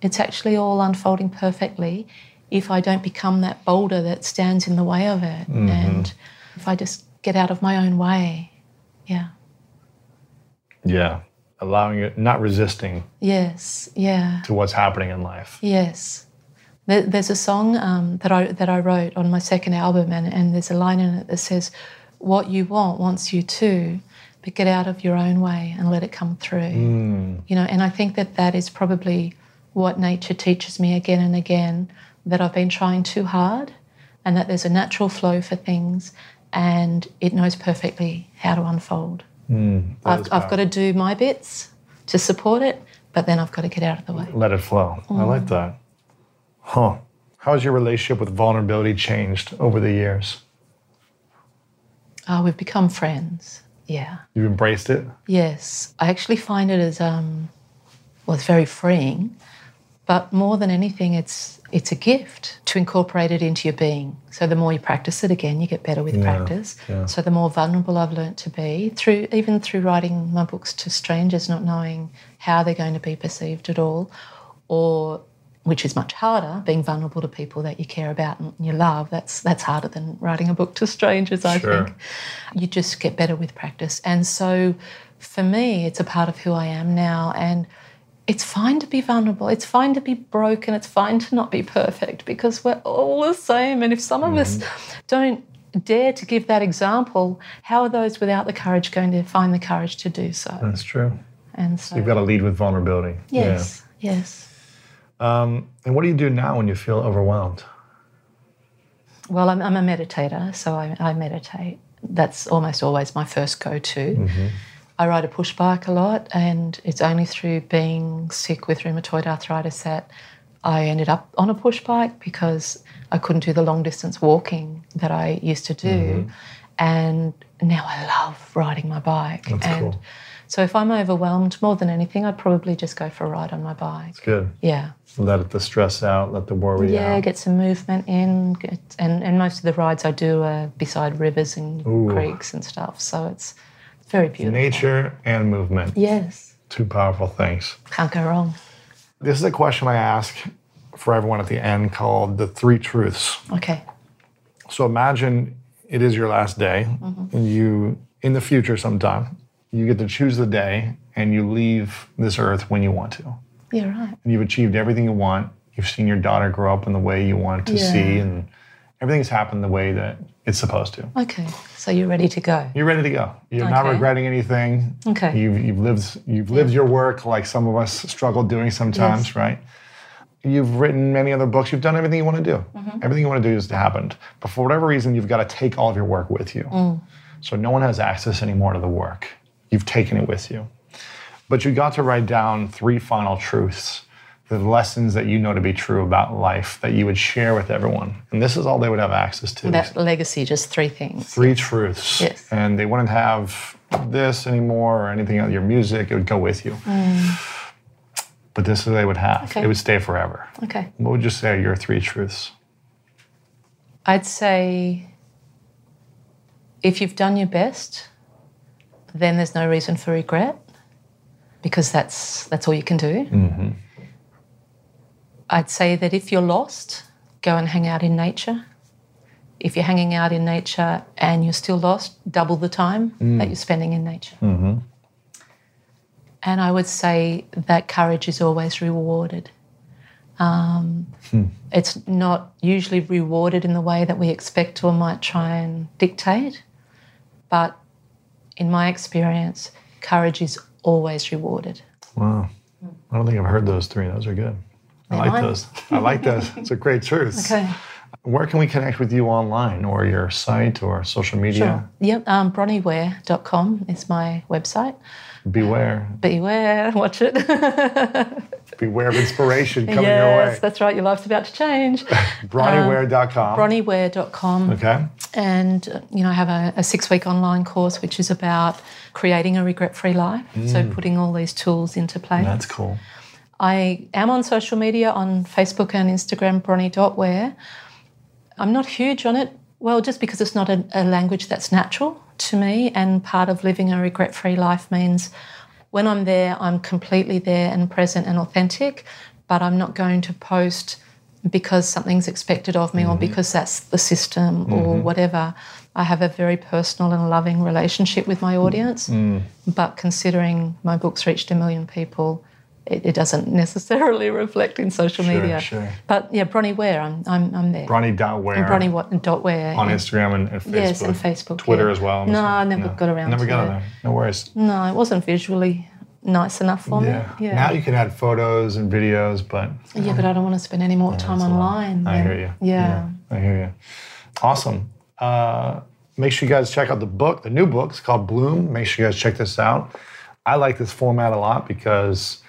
B: it's actually all unfolding perfectly if I don't become that boulder that stands in the way of it. Mm-hmm. And if I just get out of my own way. Yeah.
A: Yeah. Allowing it, not resisting
B: Yes. Yeah.
A: to what's happening in life.
B: Yes. There's a song um, that I that I wrote on my second album, and, and there's a line in it that says, "What you want wants you too, but get out of your own way and let it come through." You know, and I think that that is probably what nature teaches me again and again that I've been trying too hard, and that there's a natural flow for things, and it knows perfectly how to unfold. I've, I've got to do my bits to support it, but then I've got to get out of the way.
A: Let it flow. I
B: Mm.
A: like that. Huh. How has your relationship with vulnerability changed over the years?
B: Oh, we've become friends. Yeah.
A: You've embraced it?
B: Yes. I actually find it as um well, it's very freeing, but more than anything it's it's a gift to incorporate it into your being. So the more you practice it again, you get better with practice.
A: yeah.
B: So the more vulnerable I've learnt to be through even through writing my books to strangers, not knowing how they're going to be perceived at all, or which is much harder, being vulnerable to people that you care about and you love. That's that's harder than writing a book to strangers, I
A: Sure.
B: think. You just get better with practice. And so for me, it's a part of who I am now. And it's fine to be vulnerable. It's fine to be broken. It's fine to not be perfect because we're all the same. And if some of us don't dare to give that example, how are those without the courage going to find the courage to do so?
A: That's true.
B: And so,
A: You've got to lead with vulnerability.
B: yes, yes.
A: Um, and what do you do now when you feel overwhelmed?
B: Well, I'm, I'm a meditator, so I, I meditate. That's almost always my first go to. I ride a push bike a lot, and it's only through being sick with rheumatoid arthritis that I ended up on a push bike because I couldn't do the long distance walking that I used to do. Mm-hmm. And now I love riding my bike.
C: That's
B: and
C: cool.
B: so if I'm overwhelmed more than anything, I'd probably just go for a ride on my bike.
C: It's good.
B: Yeah.
C: Let the stress out, let the worry
B: Yeah,
C: out.
B: get some movement in, get, and and most of the rides I do are beside rivers and
C: Ooh.
B: creeks and stuff. So it's very beautiful.
C: Nature and movement,
B: Yes,
C: two powerful things.
B: can't go wrong.
A: This is a question I ask for everyone at the end called the three truths.
B: Okay.
A: So imagine it is your last day, mm-hmm. and you, in the future sometime, you get to choose the day and you leave this earth when you want to.
B: Yeah, right.
A: And you've achieved everything you want. You've seen your daughter grow up in the way you want to
B: Yeah.
A: see, and everything's happened the way that it's supposed to.
B: Okay. So you're ready to go.
A: You're ready to go. You're not regretting anything.
B: Okay.
A: You've, you've lived you've lived your work like some of us struggle doing sometimes,
B: Yes.
A: right? You've written many other books. You've done everything you want to do.
B: Mm-hmm.
A: Everything you want to do has happened. But for whatever reason, you've got to take all of your work with you.
B: Mm.
A: So no one has access anymore to the work. You've taken it with you. But you got to write down three final truths, the lessons that you know to be true about life that you would share with everyone. And this is all they would have access to.
B: That legacy, just three things.
A: three truths.
B: Yes.
A: And they wouldn't have this anymore or anything else, your music, it would go with you. Mm. But this is what they would have.
B: Okay.
A: It would stay forever.
B: Okay.
A: What would you say are your three truths?
B: I'd say if you've done your best, then there's no reason for regret because that's that's all you can do. Mm-hmm. I'd say that if you're lost, go and hang out in nature. If you're hanging out in nature and you're still lost, double the time mm. that you're spending in nature. Mm-hmm. And I would say that courage is always rewarded. Um, hmm. It's not usually rewarded in the way that we expect or might try and dictate, but in my experience, courage is always rewarded.
A: Wow. I don't think I've heard those three. Those are good. I like those. I like those. It's a great truth.
B: Okay.
A: Where can we connect with you online or your site or social media?
B: Sure. Yep. Um, bronnieware.com is my website.
A: Beware.
B: Beware, [laughs] watch it. [laughs]
A: Beware of inspiration coming your way.
B: yes, that's right. Your life's about to change. [laughs]
A: Bronnieware.com.
B: bronnieware.com.
A: okay.
B: And, you know, I have a, a six week online course which is about creating a regret free life. So putting all these tools into place.
A: That's cool.
B: I am on social media on Facebook and Instagram, Bronnie.ware. I'm not huge on it, well, just because it's not a, a language that's natural to me. And part of living a regret free life means when I'm there, I'm completely there and present and authentic, but I'm not going to post because something's expected of me or mm-hmm. because that's the system or mm-hmm. whatever. I have a very personal and loving relationship with my audience, mm. but considering my books reached a million people, it, it doesn't [laughs] necessarily reflect in social
A: Sure,
B: media.
A: sure.
B: But yeah, Bronnie Ware, I'm, I'm, I'm there.
A: Bronnie.ware.
B: And Bronnie what, dot Ware.
A: on
B: yeah.
A: Instagram and, and Facebook.
B: Yes, and Facebook.
A: Twitter
B: yeah.
A: as well.
B: No, I never got around
A: Never
B: to
A: got
B: it.
A: on there. No worries.
B: No, it wasn't visually nice enough for
A: Yeah.
B: me. Yeah.
A: Now you can add photos and videos, but
B: yeah, but I don't want to spend any more time online.
A: I hear you.
B: Yeah.
A: I hear you. Awesome. Uh, make sure you guys check out the book, the new book. It's called Bloom. Make sure you guys check this out. I like this format a lot because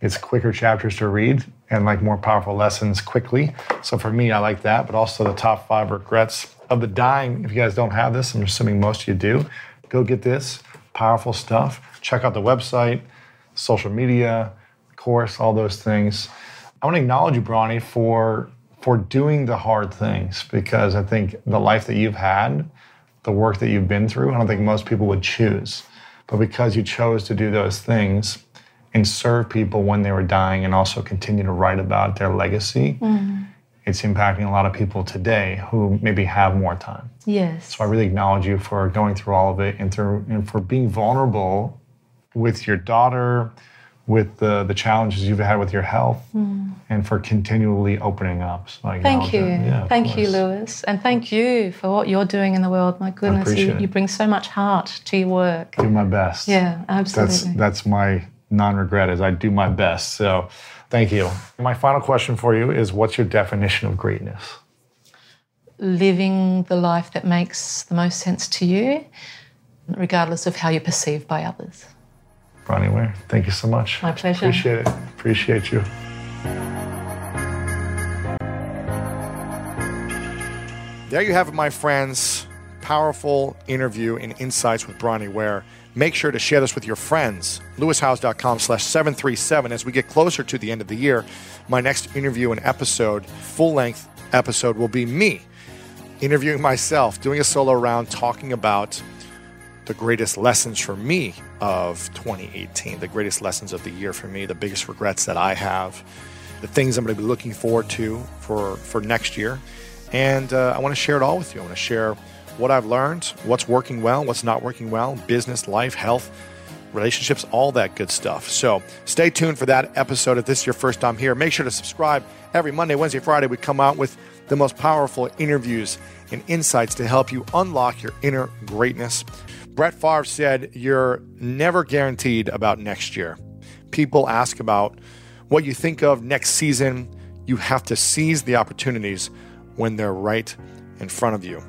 A: it's quicker chapters to read and like more powerful lessons quickly. So for me, I like that, but also the top five regrets of the dying. If you guys don't have this, I'm assuming most of you do, go get this powerful stuff. Check out the website, social media, course, all those things. I want to acknowledge you, Bronnie, for for doing the hard things because I think the life that you've had, the work that you've been through, I don't think most people would choose. But because you chose to do those things and serve people when they were dying and also continue to write about their legacy, mm-hmm. it's impacting a lot of people today who maybe have more time.
B: Yes.
A: So I really acknowledge you for going through all of it and through and for being vulnerable with your daughter, with the the challenges you've had with your health, mm. and for continually opening up. So.
B: Thank you.
A: Yeah,
B: Thank you. Lewis. And thank you for what you're doing in the world. My goodness, you, you bring so much heart to your work.
A: Do my best.
B: Yeah,
A: That's
B: absolutely.
A: that's my non-regret is I do my best. So thank you. My final question for you is what's your definition of greatness?
B: living the life that makes the most sense to you, regardless of how you're perceived by others.
C: Bronnie Ware, thank you so much.
B: My pleasure.
C: Appreciate it. Appreciate you.
A: There you have it, my friends. Powerful interview and insights with Bronnie Ware. Make sure to share this with your friends. lewishowes.com slash 737. As we get closer to the end of the year, my next interview and episode, full length episode, will be me interviewing myself, doing a solo round, talking about the greatest lessons for me of 2018, the greatest lessons of the year for me, the biggest regrets that I have, the things I'm going to be looking forward to for, for next year. And uh, I want to share it all with you. I want to share what I've learned, what's working well, what's not working well, business, life, health, relationships, all that good stuff. So stay tuned for that episode. If this is your first time here, make sure to subscribe. Every Monday, Wednesday, Friday, we come out with the most powerful interviews and insights to help you unlock your inner greatness. Brett Favre said, You're never guaranteed about next year. People ask about what you think of next season. You have to seize the opportunities when they're right in front of you.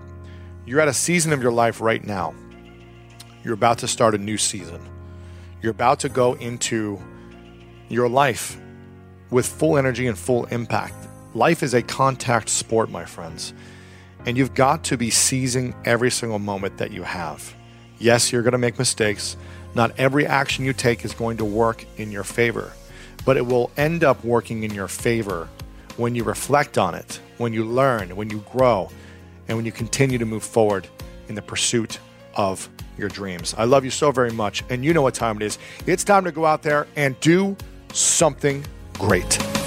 A: You're at a season of your life right now. You're about to start a new season. You're about to go into your life with full energy and full impact. Life is a contact sport, my friends, and you've got to be seizing every single moment that you have. Yes, you're going to make mistakes. Not every action you take is going to work in your favor, but it will end up working in your favor when you reflect on it, when you learn, when you grow, and when you continue to move forward in the pursuit of your dreams. I love you so very much, and you know what time it is. It's time to go out there and do something great.